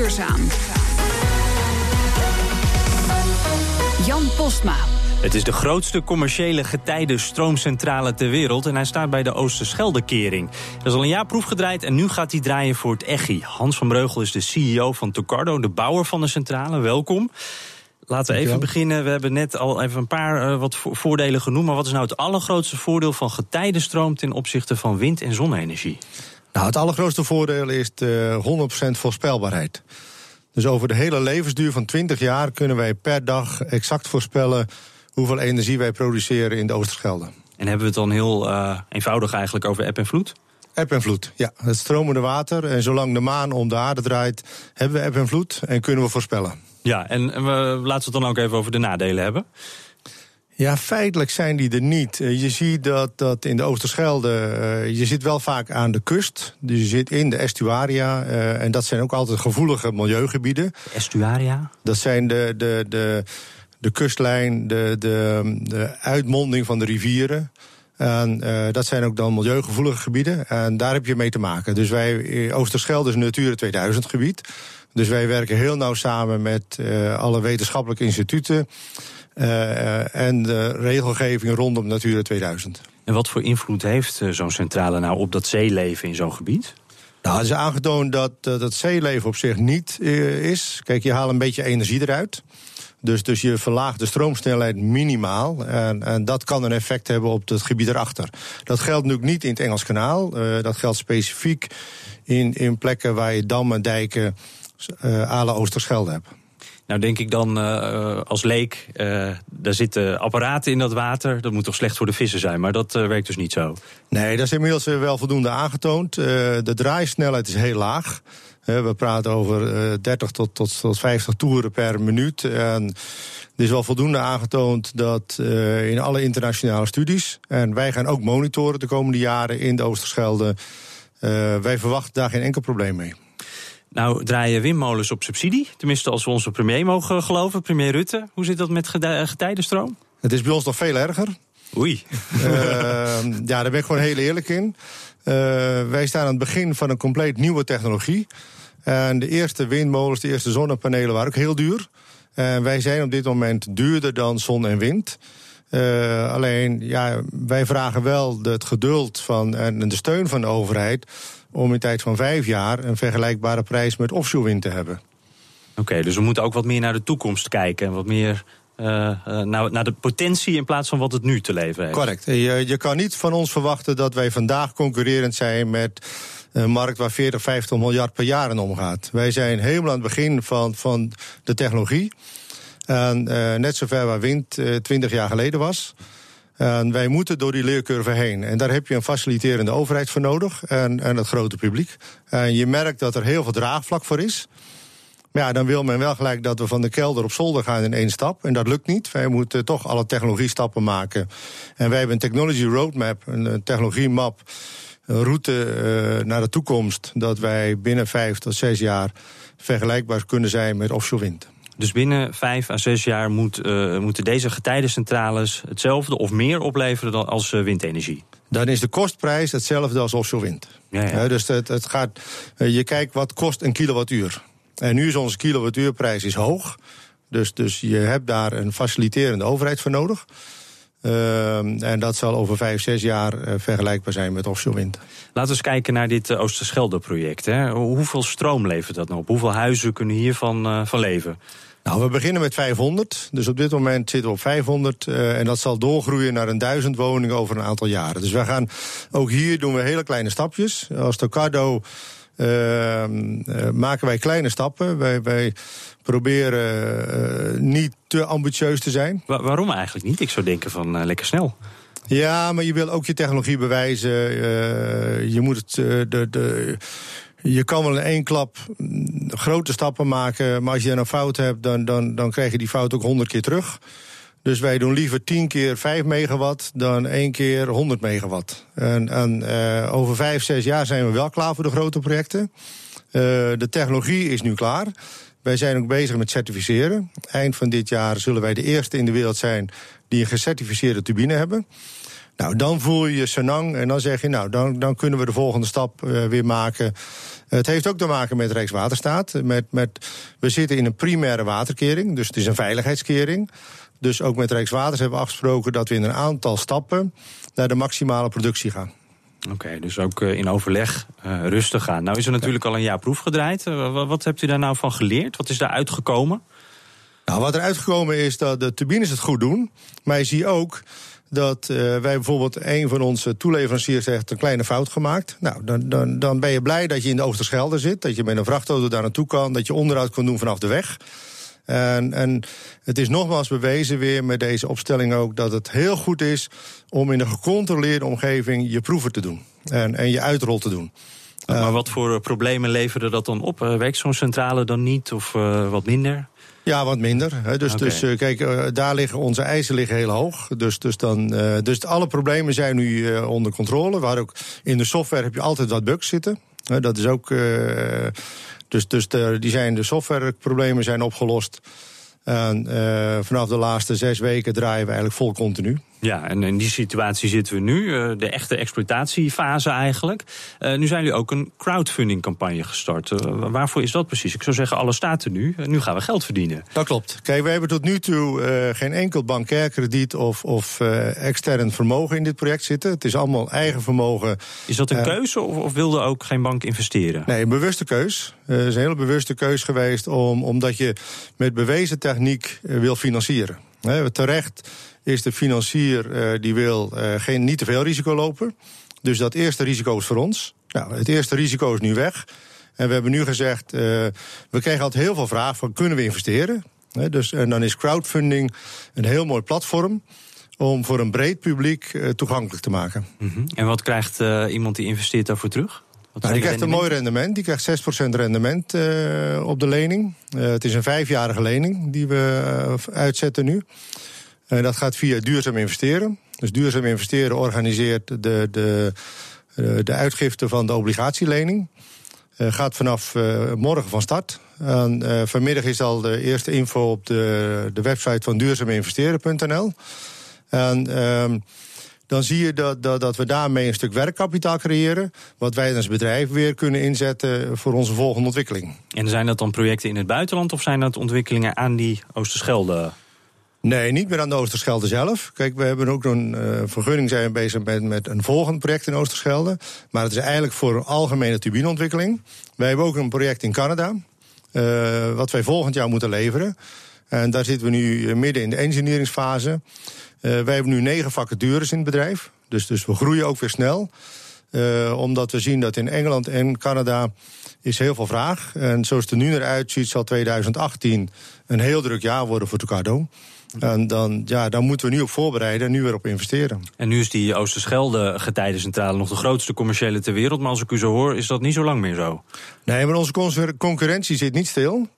duurzaam. Jan Postma. Het is de grootste commerciële getijden-stroomcentrale ter wereld en hij staat bij de Oosterscheldekering. Er is al een jaar proef gedraaid en nu gaat hij draaien voor het EGI. Hans van Breugel is de CEO van Tocardo, de bouwer van de centrale. Welkom. Laten we even beginnen. We hebben net al even een paar uh, wat voordelen genoemd. Maar wat is nou het allergrootste voordeel van getijdenstroom ten opzichte van wind- en zonne-energie? Nou, het allergrootste voordeel is de 100% voorspelbaarheid. Dus over de hele levensduur van 20 jaar kunnen wij per dag exact voorspellen hoeveel energie wij produceren in de Oosterschelde. En hebben we het dan heel uh, eenvoudig eigenlijk over eb en vloed? Eb en vloed, ja. Het stromende water. En zolang de maan om de aarde draait, hebben we eb en vloed en kunnen we voorspellen. Ja, en we, laten we het dan ook even over de nadelen hebben. Ja, feitelijk zijn die er niet. Eh, je ziet dat, dat in de Oosterschelde, uh, je zit wel vaak aan de kust. Dus je zit in de estuaria. Uh, en dat zijn ook altijd gevoelige milieugebieden. estuaria? Dat zijn de, de, de, de kustlijn, de, de, de uitmonding van de rivieren. En uh, dat zijn ook dan milieugevoelige gebieden. En daar heb je mee te maken. Dus wij, Oosterschelde is een Natura 2000 gebied. Dus wij werken heel nauw samen met alle wetenschappelijke instituten. Uh, en de regelgeving rondom Natura 2000. En wat voor invloed heeft zo'n centrale nou op dat zeeleven in zo'n gebied? Nou, het is aangetoond dat dat zeeleven op zich niet is. Kijk, je haalt een beetje energie eruit. Dus, dus je verlaagt de stroomsnelheid minimaal. En, en dat kan een effect hebben op het gebied erachter. Dat geldt natuurlijk niet in het Engels kanaal. Uh, dat geldt specifiek in, in plekken waar je dammen, dijken, uh, à la Oosterschelde hebt. Nou denk ik dan uh, als leek, uh, daar zitten apparaten in dat water. Dat moet toch slecht voor de vissen zijn, maar dat werkt dus niet zo? Nee, dat is inmiddels wel voldoende aangetoond. de draaisnelheid is heel laag. We praten over 30 tot, tot, tot 50 toeren per minuut. En er is wel voldoende aangetoond dat in alle internationale studies... en wij gaan ook monitoren de komende jaren in de Oosterschelde... wij verwachten daar geen enkel probleem mee. Nou draaien windmolens op subsidie. Tenminste, als we onze premier mogen geloven, premier Rutte. Hoe zit dat met getijdenstroom? Het is bij ons nog veel erger. Oei. Uh, ja, daar ben ik gewoon heel eerlijk in. Uh, wij staan aan het begin van een compleet nieuwe technologie. En de eerste windmolens, de eerste zonnepanelen waren ook heel duur. En wij zijn op dit moment duurder dan zon en wind. Uh, alleen, ja, wij vragen wel het geduld van, en de steun van de overheid om in tijd van vijf jaar een vergelijkbare prijs met offshore wind te hebben. Oké, okay, dus we moeten ook wat meer naar de toekomst kijken en wat meer uh, naar, naar de potentie in plaats van wat het nu te leven heeft. Correct. Je, je kan niet van ons verwachten dat wij vandaag concurrerend zijn met een markt waar 40, 50 miljard per jaar in omgaat. Wij zijn helemaal aan het begin van, van de technologie. En uh, net zover waar wind uh, 20 jaar geleden was. En wij moeten door die leercurve heen. En daar heb je een faciliterende overheid voor nodig. En, en het grote publiek. En je merkt dat er heel veel draagvlak voor is. Maar ja, dan wil men wel gelijk dat we van de kelder op zolder gaan in één stap. En dat lukt niet. Wij moeten toch alle technologiestappen maken. En wij hebben een technology roadmap, een technologiemap, een route uh, naar de toekomst. Dat wij binnen vijf tot zes jaar vergelijkbaar kunnen zijn met offshore wind. Dus binnen vijf à zes jaar moet, uh, moeten deze getijdencentrales hetzelfde of meer opleveren dan als uh, windenergie. Dan is de kostprijs hetzelfde als offshore wind. Ja, ja. Dus het, het gaat, je kijkt wat kost een kilowattuur. En nu is onze kilowattuurprijs is hoog. Dus, dus je hebt daar een faciliterende overheid voor nodig. Uh, en dat zal over vijf, zes jaar uh, vergelijkbaar zijn met offshore wind. Laten we eens kijken naar dit uh, Oosterschelde-project. Hoeveel stroom levert dat nou op? Hoeveel huizen kunnen hiervan van leven? Nou, we beginnen met 500. Dus op dit moment zitten we op 500. Uh, en dat zal doorgroeien naar een duizend woningen over een aantal jaren. Dus we gaan ook hier doen we hele kleine stapjes. Als Tocardo uh, maken wij kleine stappen. Wij, wij proberen uh, niet te ambitieus te zijn. Wa waarom eigenlijk niet? Ik zou denken van lekker snel. Ja, maar je wil ook je technologie bewijzen. Je moet het. de, de, je kan wel in één klap grote stappen maken. Maar als je een fout hebt, dan, dan, dan krijg je die fout ook honderd keer terug. Dus wij doen liever 10 keer 5 megawatt dan één keer 100 megawatt. En, en uh, over 5, 6 jaar zijn we wel klaar voor de grote projecten. Uh, de technologie is nu klaar. Wij zijn ook bezig met certificeren. Eind van dit jaar zullen wij de eerste in de wereld zijn die een gecertificeerde turbine hebben. Nou, dan voel je je senang en dan zeg je, nou, dan, dan kunnen we de volgende stap uh, weer maken. Het heeft ook te maken met Rijkswaterstaat. Met, met, we zitten in een primaire waterkering, dus het is een veiligheidskering. Dus ook met Rijkswater hebben we afgesproken dat we in een aantal stappen naar de maximale productie gaan. Oké, dus ook in overleg uh, rustig gaan. Nou is er natuurlijk al een jaar proef gedraaid. Uh, wat hebt u daar nou van geleerd? Wat is daar uitgekomen? Nou, wat er uitgekomen is dat de turbines het goed doen. Maar je ziet ook dat uh, wij bijvoorbeeld een van onze toeleveranciers heeft een kleine fout gemaakt. Nou, dan, dan, dan ben je blij dat je in de Oosterschelde zit, dat je met een vrachtauto daar naartoe kan, dat je onderhoud kan doen vanaf de weg. En, en het is nogmaals bewezen weer met deze opstelling ook dat het heel goed is om in een gecontroleerde omgeving je proeven te doen en, en je uitrol te doen. Maar wat voor problemen leverde dat dan op? Werkt zo'n centrale dan niet of uh, wat minder? Ja, wat minder. Hè. Dus, okay. dus uh, kijk, uh, daar liggen onze eisen liggen heel hoog. Dus, dus, dan, uh, dus alle problemen zijn nu onder controle. Waar ook in de software heb je altijd wat bugs zitten. dat is ook. dus dus de, die zijn, de softwareproblemen zijn opgelost. En vanaf de laatste zes weken draaien we eigenlijk vol continu. Ja, en in die situatie zitten we nu, de echte exploitatiefase eigenlijk. Uh, nu zijn jullie ook een crowdfunding campagne gestart. Uh, waarvoor is dat precies? Ik zou zeggen, alles staat er nu. nu gaan we geld verdienen. Dat klopt. Kijk, we hebben tot nu toe uh, geen enkel bankair krediet of, of extern vermogen in dit project zitten. Het is allemaal eigen vermogen. Is dat een keuze of, of wilde ook geen bank investeren? Nee, een bewuste keus. Het is een hele bewuste keus geweest om, omdat je met bewezen techniek wil financieren. He, terecht is de financier uh, die wil uh, geen, niet te veel risico lopen. Dus dat eerste risico is voor ons. Nou, het eerste risico is nu weg. En we hebben nu gezegd, uh, we krijgen altijd heel veel vragen van kunnen we investeren? He, dus, en dan is crowdfunding een heel mooi platform om voor een breed publiek toegankelijk te maken. Mm -hmm. En wat krijgt iemand die investeert daarvoor terug? Nou, die krijgt een mooi rendement. Die krijgt 6% rendement uh, op de lening. Uh, het is een vijfjarige lening die we uh, uitzetten nu. En dat gaat via duurzaam investeren. Dus duurzaam investeren organiseert de, de, de uitgifte van de obligatielening. gaat vanaf morgen van start. En, vanmiddag is al de eerste info op de, de website van duurzaaminvesteren.nl. En ehm, dan zie je dat, dat, dat we daarmee een stuk werkkapitaal creëren. Wat wij als bedrijf weer kunnen inzetten voor onze volgende ontwikkeling. En zijn dat dan projecten in het buitenland of zijn dat ontwikkelingen aan die Oosterschelde? Nee, niet meer aan de Oosterschelde zelf. Kijk, we hebben ook een uh, vergunning zijn we bezig met, een volgend project in Oosterschelde. Maar het is eigenlijk voor een algemene turbineontwikkeling. Wij hebben ook een project in Canada. Uh, wat wij volgend jaar moeten leveren. En daar zitten we nu midden in de engineeringsfase. Wij hebben nu negen vacatures in het bedrijf. Dus, dus we groeien ook weer snel. Omdat we zien dat in Engeland en Canada is heel veel vraag. En zoals het er nu naar uitziet, zal 2018 een heel druk jaar worden voor Tucado. En dan, ja, dan moeten we nu op voorbereiden en nu weer op investeren. En nu is die Oosterschelde getijdencentrale nog de grootste commerciële ter wereld. Maar als ik u zo hoor, is dat niet zo lang meer zo. Nee, maar onze concurrentie zit niet stil.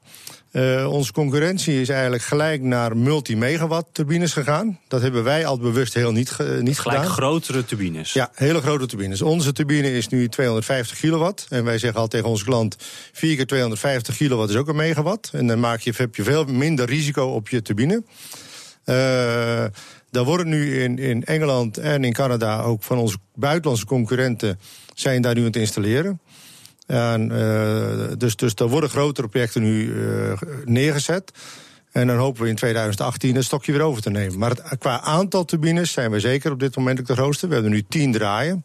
Uh, onze concurrentie is eigenlijk gelijk naar multi-megawatt turbines gegaan. Dat hebben wij al bewust heel niet, ge, niet gelijk gedaan. grotere turbines? Ja, hele grote turbines. Onze turbine is nu 250 kilowatt. En wij zeggen al tegen onze klant... 4 keer 250 kilowatt is ook een megawatt. En dan maak je, heb je veel minder risico op je turbine. Uh, daar worden nu in, in Engeland en in Canada... ook van onze buitenlandse concurrenten... zijn daar nu aan het installeren. En, uh, dus, dus er worden grotere projecten nu uh, neergezet. En dan hopen we in 2018 een stokje weer over te nemen. Maar het, qua aantal turbines zijn we zeker op dit moment ook de grootste. We hebben nu tien draaien.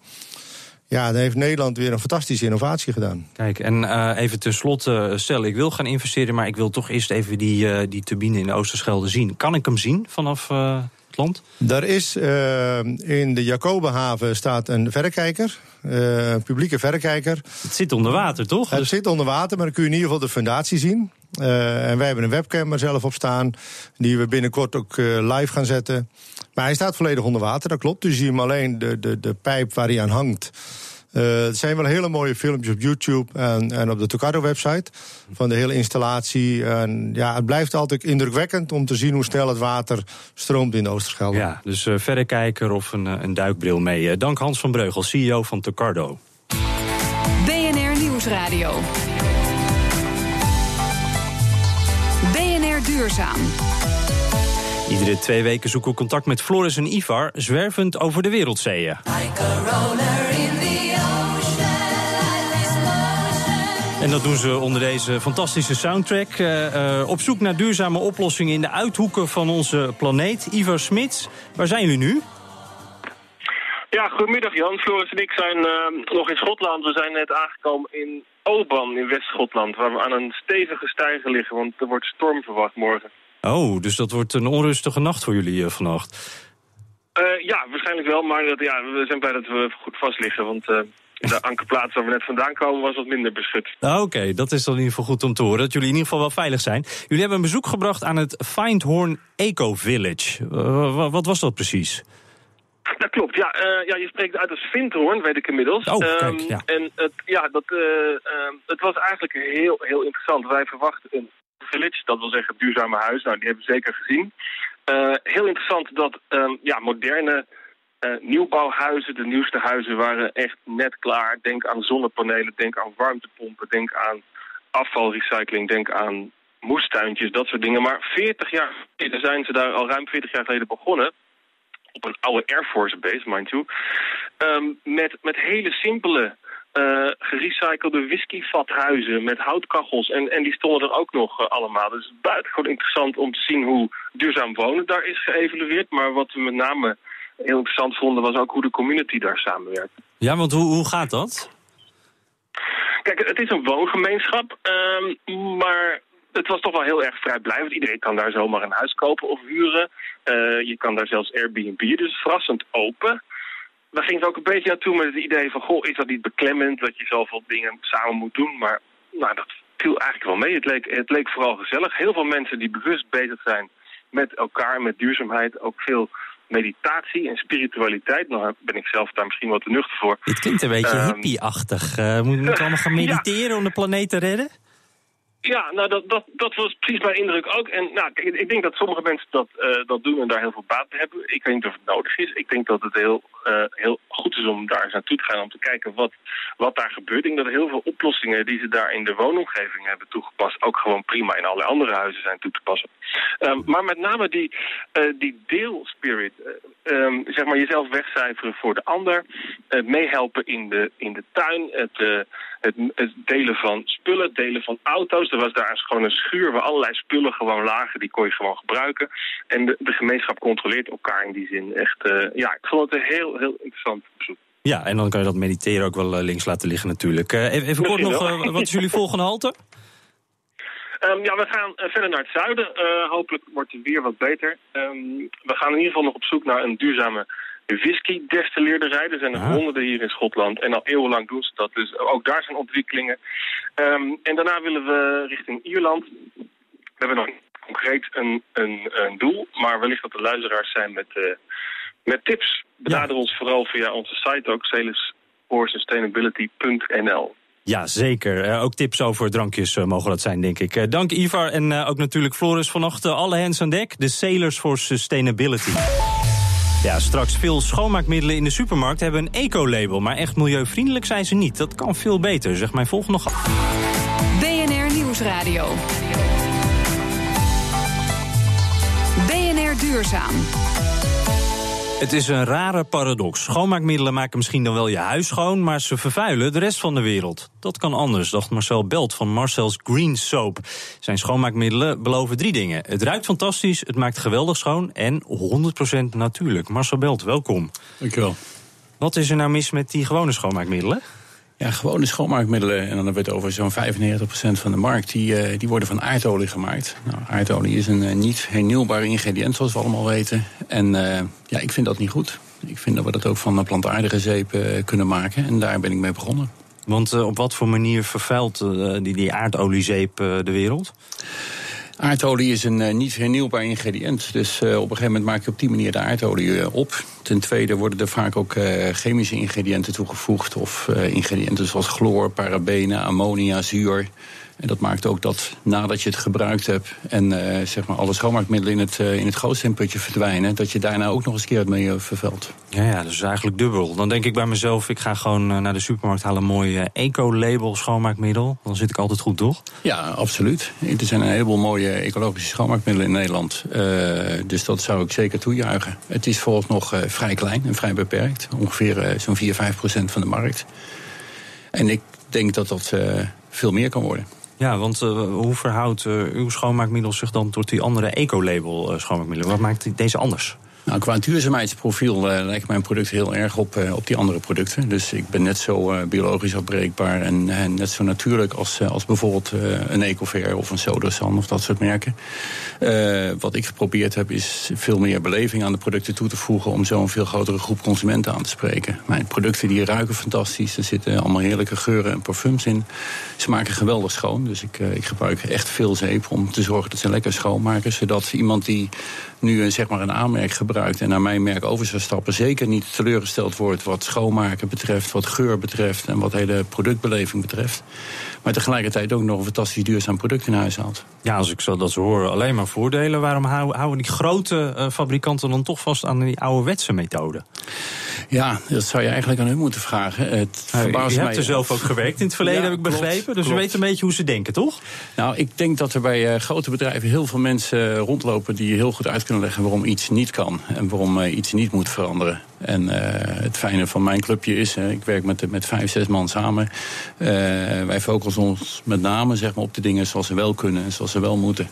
Ja, dan heeft Nederland weer een fantastische innovatie gedaan. Kijk, en uh, even tenslotte, stel ik wil gaan investeren... maar ik wil toch eerst even die, uh, die turbine in de Oosterschelde zien. Kan ik hem zien vanaf uh, het land? Daar is in de Jacobenhaven staat een verrekijker. Uh, publieke verrekijker. Het zit onder water, toch? Het dus... zit onder water, maar dan kun je in ieder geval de fundatie zien. Uh, en wij hebben een webcam er zelf op staan, die we binnenkort ook uh, live gaan zetten. Maar hij staat volledig onder water, dat klopt. Dus je ziet hem alleen de, de, de pijp waar hij aan hangt. Uh, het zijn wel hele mooie filmpjes op YouTube en, en op de Tucado-website van de hele installatie. En ja, het blijft altijd indrukwekkend om te zien hoe snel het water stroomt in de Oosterschelde. Ja, dus uh, verrekijker of een, een duikbril mee. Dank Hans van Breugel, CEO van Tucardo. BNR Nieuwsradio. Duurzaam. Iedere twee weken zoeken we contact met Floris en Ivar, zwervend over de wereldzeeën. En dat doen ze onder deze fantastische soundtrack. Uh, uh, op zoek naar duurzame oplossingen in de uithoeken van onze planeet. Ivar Smits, waar zijn jullie nu? Ja, goedemiddag Jan. Floris en ik zijn uh, nog in Schotland. We zijn net aangekomen in Oban in West-Schotland... waar we aan een stevige stijger liggen, want er wordt storm verwacht morgen. Oh, dus dat wordt een onrustige nacht voor jullie uh, vannacht? Uh, ja, waarschijnlijk wel, maar dat, ja, we zijn blij dat we goed vast liggen, want... Uh, de ankerplaats waar we net vandaan komen was wat minder beschut. Ah, Oké, okay, dat is dan in ieder geval goed om te horen. Dat jullie in ieder geval wel veilig zijn. Jullie hebben een bezoek gebracht aan het Findhorn Eco Village. Wat was dat precies? Dat klopt, ja. Uh, ja je spreekt uit als Vindhoorn, weet ik inmiddels. Oh, kijk, um, ja. En het, ja, dat, uh, uh, het was eigenlijk heel, heel interessant. Wij verwachten een village, dat wil zeggen duurzame huis. Nou, die hebben we zeker gezien. heel interessant dat um, ja, moderne nieuwbouwhuizen, de nieuwste huizen, waren echt net klaar. Denk aan zonnepanelen, denk aan warmtepompen, denk aan afvalrecycling, denk aan moestuintjes, dat soort dingen. Maar 40 jaar geleden zijn ze daar al ruim 40 jaar geleden begonnen op een oude Air Force base, mind you. Um, met, met hele simpele uh, gerecyclede whiskyvathuizen met houtkachels. En, en die stonden er ook nog uh, allemaal. Dus het is buitengewoon interessant om te zien hoe duurzaam wonen daar is geëvalueerd. Maar wat we met name heel interessant vonden was ook hoe de community daar samenwerkt. Ja, want hoe, hoe gaat dat? Kijk, het is een woongemeenschap, um, maar het was toch wel heel erg vrijblijvend. Iedereen kan daar zomaar een huis kopen of huren. Uh, je kan daar zelfs Airbnb, dus verrassend open. Daar ging het ook een beetje naartoe met het idee van... goh, is dat niet beklemmend dat je zoveel dingen samen moet doen? Maar nou, dat viel eigenlijk wel mee. Het leek, het leek vooral gezellig. Heel veel mensen die bewust bezig zijn met elkaar, met duurzaamheid. Ook veel meditatie en spiritualiteit. Nou ben ik zelf daar misschien wat te nuchter voor. Het klinkt een beetje um, hippie-achtig. Uh, moeten we allemaal gaan mediteren ja. om de planeet te redden? Ja, nou dat, dat, dat was precies mijn indruk ook. En nou, ik denk dat sommige mensen dat, uh, dat doen en daar heel veel baat bij hebben. Ik weet niet of het nodig is. Ik denk dat het heel, uh, heel goed is om daar eens naartoe te gaan om te kijken wat, wat daar gebeurt. Ik denk dat heel veel oplossingen die ze daar in de woonomgeving hebben toegepast... ook gewoon prima in allerlei andere huizen zijn toe te passen. Um, maar met name die, uh, die deelspirit, um, zeg maar jezelf wegcijferen voor de ander... meehelpen in de, in de tuin, het het, het, delen van spullen, het delen van auto's. Er was daar gewoon een schuur waar allerlei spullen gewoon lagen. Die kon je gewoon gebruiken. En de, de gemeenschap controleert elkaar in die zin. Echt, uh, ja, ik vond het een heel, heel interessant bezoek. Ja, en dan kan je dat mediteren ook wel links laten liggen natuurlijk. Uh, even, even kort nog, uh, wat is jullie volgende halte? Um, ja, we gaan verder naar het zuiden. hopelijk wordt het weer wat beter. Um, we gaan in ieder geval nog op zoek naar een duurzame whisky-destilleerderij. Er zijn er honderden hier in Schotland en al eeuwenlang doen ze dat. Dus ook daar zijn ontwikkelingen. Um, en daarna willen we richting Ierland. We hebben nog niet concreet een, een, een doel, maar wellicht dat de luisteraars zijn met, uh, met tips. Benader ja. ons vooral via onze site ook, salisforsustainability.nl. Ja, zeker. Uh, ook tips over drankjes uh, mogen dat zijn, denk ik. Uh, dank Ivar en ook natuurlijk Floris vannacht. alle hands aan dek, de Sailors for Sustainability. Ja, straks veel schoonmaakmiddelen in de supermarkt hebben een eco-label. Maar echt milieuvriendelijk zijn ze niet. Dat kan veel beter, zegt mijn volgende gast. BNR Nieuwsradio. BNR Duurzaam. Het is een rare paradox. Schoonmaakmiddelen maken misschien dan wel je huis schoon, maar ze vervuilen de rest van de wereld. Dat kan anders, dacht Marcel Belt van Marcel's Green Soap. Zijn schoonmaakmiddelen beloven drie dingen. Het ruikt fantastisch, het maakt geweldig schoon en 100% natuurlijk. Marcel Belt, welkom. Dankjewel. Wat is er nou mis met die gewone schoonmaakmiddelen? Ja, gewone schoonmaakmiddelen, en dan hebben we het over zo'n 95% van de markt, die, uh, die worden van aardolie gemaakt. Nou, aardolie is een uh, niet hernieuwbaar ingrediënt, zoals we allemaal weten. En uh, ja, ik vind dat niet goed. Ik vind dat we dat ook van plantaardige zeep kunnen maken. En daar ben ik mee begonnen. Want op wat voor manier vervuilt die, die aardoliezeep de wereld? Aardolie is een uh, niet hernieuwbaar ingrediënt. Dus uh, op een gegeven moment maak je op die manier de aardolie uh, op. Ten tweede worden er vaak ook chemische ingrediënten toegevoegd. Of ingrediënten zoals chloor, parabenen, ammonia, zuur. En dat maakt ook dat nadat je het gebruikt hebt en zeg maar alle schoonmaakmiddelen in het, in het verdwijnen, dat je daarna ook nog eens keer het milieu vervuilt. Ja, ja, dus eigenlijk dubbel. Dan denk ik bij mezelf, ik ga gewoon naar de supermarkt halen een mooi eco-label schoonmaakmiddel. Dan zit ik altijd goed, toch? Ja, absoluut. Er zijn een heleboel mooie ecologische schoonmaakmiddelen in Nederland. dus dat zou ik zeker toejuichen. Het is volgens nog vrij klein en vrij beperkt. Ongeveer zo'n 4, 5 procent van de markt. En ik denk dat dat uh, veel meer kan worden. Ja, want uh, hoe verhoudt uh, uw schoonmaakmiddel zich dan tot die andere eco-label schoonmaakmiddelen? Wat maakt deze anders? Nou, qua duurzaamheidsprofiel uh, lijkt mijn product heel erg op, uh, op die andere producten. Dus ik ben net zo uh, biologisch afbreekbaar en, net zo natuurlijk als, als bijvoorbeeld een Ecover of een Sodasan of dat soort merken. wat ik geprobeerd heb is veel meer beleving aan de producten toe te voegen om zo een veel grotere groep consumenten aan te spreken. Mijn producten die ruiken fantastisch, er zitten allemaal heerlijke geuren en parfums in. Ze maken geweldig schoon, dus ik, ik gebruik echt veel zeep om te zorgen dat ze lekker schoonmaken. Zodat iemand die nu zeg maar een aanmerk gebruikt en naar mijn merk over zou stappen, zeker niet teleurgesteld wordt wat schoonmaken betreft, wat geur betreft en wat hele productbeleving betreft. Maar tegelijkertijd ook nog een fantastisch duurzaam product in huis haalt. Ja, als ik zo dat ze horen, alleen maar voordelen. Waarom houden die grote uh, fabrikanten dan toch vast aan die ouderwetse methode? Ja, dat zou je eigenlijk aan hun moeten vragen. Het nou, je hebt er zelf ook gewerkt in het verleden, ja, heb ik begrepen. dus klopt. we weten een beetje hoe ze denken, toch? Nou, ik denk dat er bij uh, grote bedrijven heel veel mensen rondlopen die heel goed uit kunnen leggen waarom iets niet kan en waarom uh, iets niet moet veranderen. En uh, het fijne van mijn clubje is, ik werk met, met vijf, zes man samen. wij focussen ons met name zeg maar, op de dingen zoals ze wel kunnen en zoals ze wel moeten.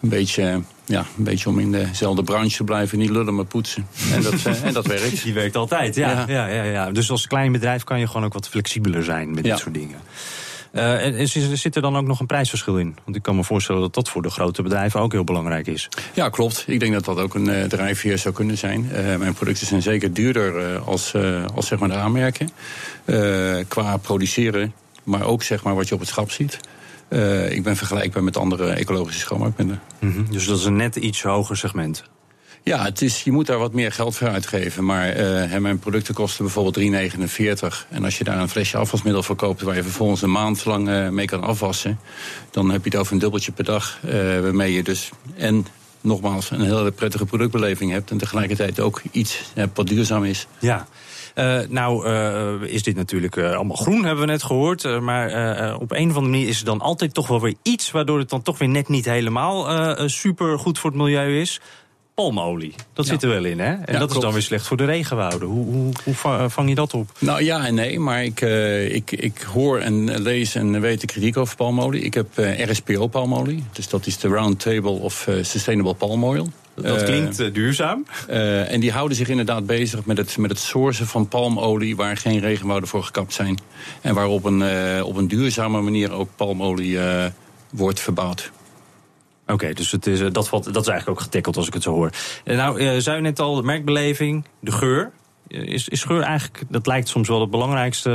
Een beetje, ja, een beetje om in dezelfde branche te blijven, niet lullen maar poetsen. En dat, en dat werkt. Die werkt altijd, ja. Ja. ja. Ja, ja, Dus als klein bedrijf kan je gewoon ook wat flexibeler zijn met dit soort dingen. Uh, en zit er dan ook nog een prijsverschil in? Want ik kan me voorstellen dat dat voor de grote bedrijven ook heel belangrijk is. Ja, klopt. Ik denk dat dat ook een uh, drijfveer zou kunnen zijn. Uh, mijn producten zijn zeker duurder als, als zeg maar de aanmerken. qua produceren, maar ook zeg maar wat je op het schap ziet. ik ben vergelijkbaar met andere ecologische schoonmaakmiddelen. Mm -hmm. Dus dat is een net iets hoger segment. Ja, het is, je moet daar wat meer geld voor uitgeven. Maar uh, mijn producten kosten bijvoorbeeld 3,49. En als je daar een flesje afwasmiddel voor koopt... waar je vervolgens een maand lang uh, mee kan afwassen... dan heb je het over een dubbeltje per dag. Uh, waarmee je dus en nogmaals een hele prettige productbeleving hebt... en tegelijkertijd ook iets wat duurzaam is. Ja. Nou is dit natuurlijk allemaal groen, hebben we net gehoord. maar op een of andere manier is er dan altijd toch wel weer iets... waardoor het dan toch weer net niet helemaal super goed voor het milieu is palmolie. Dat zit er wel in, hè? En dat is dan weer slecht voor de regenwouden. Hoe, hoe, hoe, vang je dat op? Nou ja en nee, maar ik, uh, ik, ik hoor en lees en weet de kritiek over palmolie. Ik heb uh, RSPO-palmolie. Dus dat is de Round Table of uh, Sustainable Palm Oil. Dat klinkt duurzaam. en die houden zich inderdaad bezig met het, met het sourcen van palmolie... waar geen regenwouden voor gekapt zijn. En waarop een, op een duurzame manier ook palmolie wordt verbouwd. Oké, dus het is, eh, dat, valt, dat is eigenlijk ook getikkeld als ik het zo hoor. Eh, nou, uh, zei je net al, de merkbeleving, de geur. Is, is geur eigenlijk, dat lijkt soms wel het belangrijkste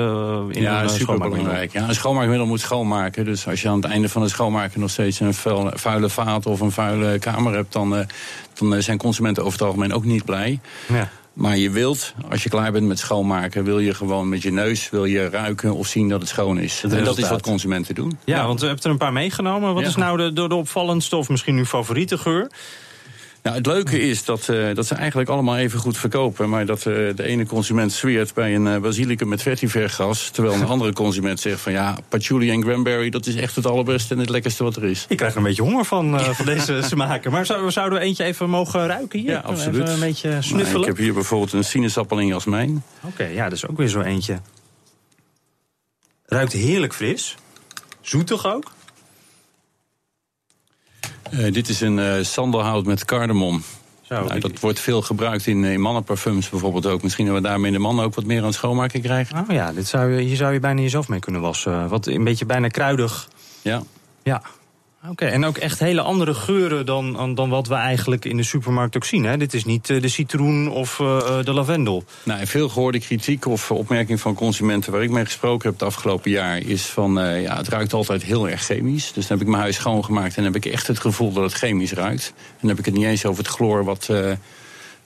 in ja, een schoonmaakmiddel. Ja, een schoonmaakmiddel moet schoonmaken. Dus als je aan het einde van het schoonmaken nog steeds een vuile vaat of een vuile kamer hebt, dan, dan zijn consumenten over het algemeen ook niet blij. Ja. Maar je wilt, als je klaar bent met schoonmaken, wil je gewoon met je neus wil je ruiken of zien dat het schoon is. en dat is wat consumenten doen. Ja, want we hebben er een paar meegenomen. Wat is nou de, de, opvallendste of misschien uw favoriete geur? Nou, het leuke is dat, uh, dat ze eigenlijk allemaal even goed verkopen. Maar dat uh, de ene consument zweert bij een uh, basilicum met vetivergas. Terwijl een andere consument zegt van ja, patchouli en cranberry... dat is echt het allerbeste en het lekkerste wat er is. Ik krijg er een beetje honger van, van deze smaken. Maar zouden, zouden we eentje even mogen ruiken hier? Ja, absoluut. Even een beetje snuffelen? Nou, ik heb hier bijvoorbeeld een sinaasappel in jasmijn. Oké, okay, ja, dat is ook weer zo eentje. Ruikt heerlijk fris. Zoetig ook. Uh, dit is een uh, sandelhout met cardamom. Zo, nou, dat wordt veel gebruikt in, in mannenparfums bijvoorbeeld ook. Misschien dat we daarmee de mannen ook wat meer aan het schoonmaken krijgen. Oh ja, dit zou je, hier zou je bijna jezelf mee kunnen wassen. Wat een beetje bijna kruidig. Ja. Ja, Oké, en ook echt hele andere geuren dan, dan wat we eigenlijk in de supermarkt ook zien. Hè? Dit is niet eh, de citroen of uh, de lavendel. Nou, veel gehoorde kritiek of opmerking van consumenten waar ik mee gesproken heb het afgelopen jaar is van ja, het ruikt altijd heel erg chemisch. Dus dan heb ik mijn huis schoongemaakt en dan heb ik echt het gevoel dat het chemisch ruikt. En dan heb ik het niet eens over het chloor wat,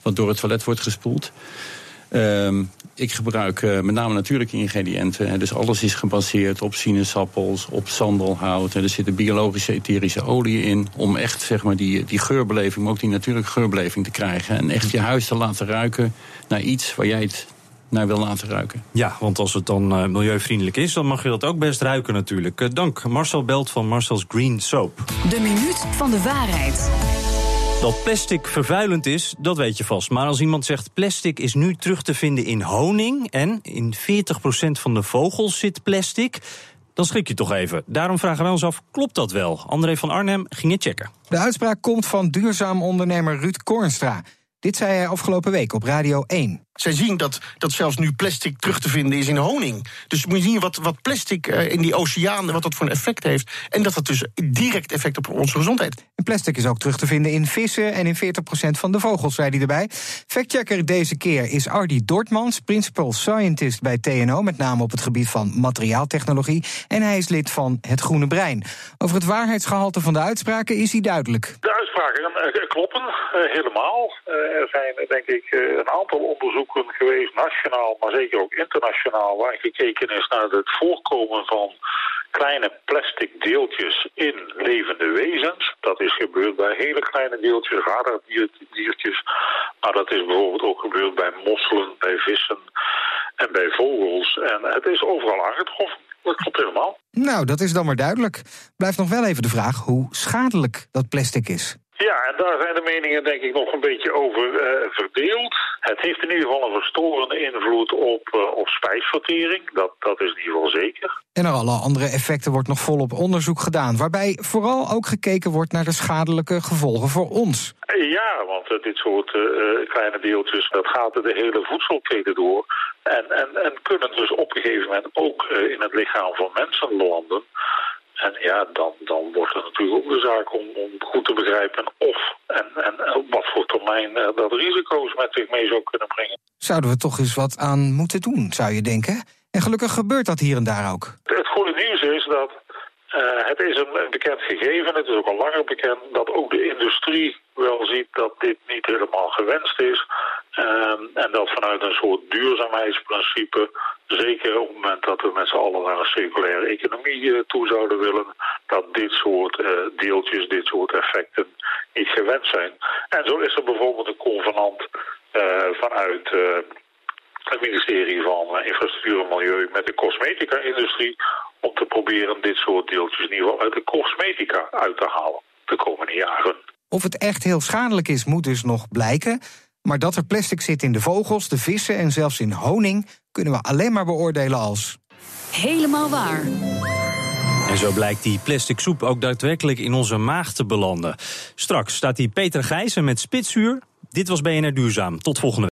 wat door het toilet wordt gespoeld. Ehm, ik gebruik uh, met name natuurlijke ingrediënten. Dus alles is gebaseerd op sinaasappels, op sandelhout. Er zitten biologische etherische oliën in. Om echt zeg maar, die, die geurbeleving, maar ook die natuurlijke geurbeleving te krijgen. En echt je huis te laten ruiken naar iets waar jij het naar wil laten ruiken. Ja, want als het dan uh, milieuvriendelijk is, dan mag je dat ook best ruiken natuurlijk. Uh, dank Marcel Belt van Marcel's Green Soap. De minuut van de waarheid. Dat plastic vervuilend is, dat weet je vast. Maar als iemand zegt plastic is nu terug te vinden in honing... en in 40% van de vogels zit plastic... dan schrik je toch even. Daarom vragen wij ons af, klopt dat wel? André van Arnhem ging het checken. De uitspraak komt van duurzaam ondernemer Ruud Kornstra. Dit zei hij afgelopen week op Radio 1. Zij zien dat, dat zelfs nu plastic terug te vinden is in honing. Dus moet je zien wat, wat plastic uh, in die oceanen, wat dat voor een effect heeft. En dat dat dus direct effect op onze gezondheid. En plastic is ook terug te vinden in vissen en in 40% van de vogels, zei hij erbij. Factchecker deze keer is Ardy Dortmans, principal scientist bij TNO, met name op het gebied van materiaaltechnologie. En hij is lid van het Groene Brein. Over het waarheidsgehalte van de uitspraken is hij duidelijk. De uitspraken uh, kloppen uh, helemaal. er zijn denk ik een aantal onderzoeken geweest, nationaal, maar zeker ook internationaal, waar gekeken is naar het voorkomen van kleine plastic deeltjes in levende wezens. Dat is gebeurd bij hele kleine deeltjes, radardiertjes. Maar dat is bijvoorbeeld ook gebeurd bij mosselen, bij vissen en bij vogels. En het is overal aangetroffen. Dat klopt helemaal. Nou, dat is dan maar duidelijk. Blijft nog wel even de vraag hoe schadelijk dat plastic is. Ja, en daar zijn de meningen denk ik nog een beetje over uh, verdeeld. Het heeft in ieder geval een verstorende invloed op, uh, op spijsvertering. Dat, dat is in ieder geval zeker. En naar alle andere effecten wordt nog volop onderzoek gedaan. Waarbij vooral ook gekeken wordt naar de schadelijke gevolgen voor ons. Ja, want uh, dit soort kleine deeltjes, dat gaat de hele voedselketen door. En, en, en kunnen dus op een gegeven moment ook in het lichaam van mensen landen. En ja, dan, dan wordt het natuurlijk ook de zaak om, om goed te begrijpen of en, en op wat voor termijn uh, dat risico's met zich mee zou kunnen brengen. Zouden we toch eens wat aan moeten doen, zou je denken? En gelukkig gebeurt dat hier en daar ook. Het goede nieuws is dat uh, het is een bekend gegeven, het is ook al langer bekend, dat ook de industrie wel ziet dat dit niet helemaal gewenst is. Uh, en dat vanuit een soort duurzaamheidsprincipe Zeker op het moment dat we met z'n allen naar een circulaire economie eh, toe zouden willen, dat dit soort uh, deeltjes, dit soort effecten niet gewend zijn. En zo is er bijvoorbeeld een convenant vanuit het ministerie van Infrastructuur en Milieu met de cosmetica-industrie om te proberen dit soort deeltjes in ieder geval uit de cosmetica uit te halen de komende jaren. Of het echt heel schadelijk is, moet dus nog blijken. Maar dat er plastic zit in de vogels, de vissen en zelfs in honing, kunnen we alleen maar beoordelen als. Helemaal waar. En zo blijkt die plastic soep ook daadwerkelijk in onze maag te belanden. Straks staat hier Peter Gijzen met spitsuur. Dit was BNR Duurzaam. Tot volgende week.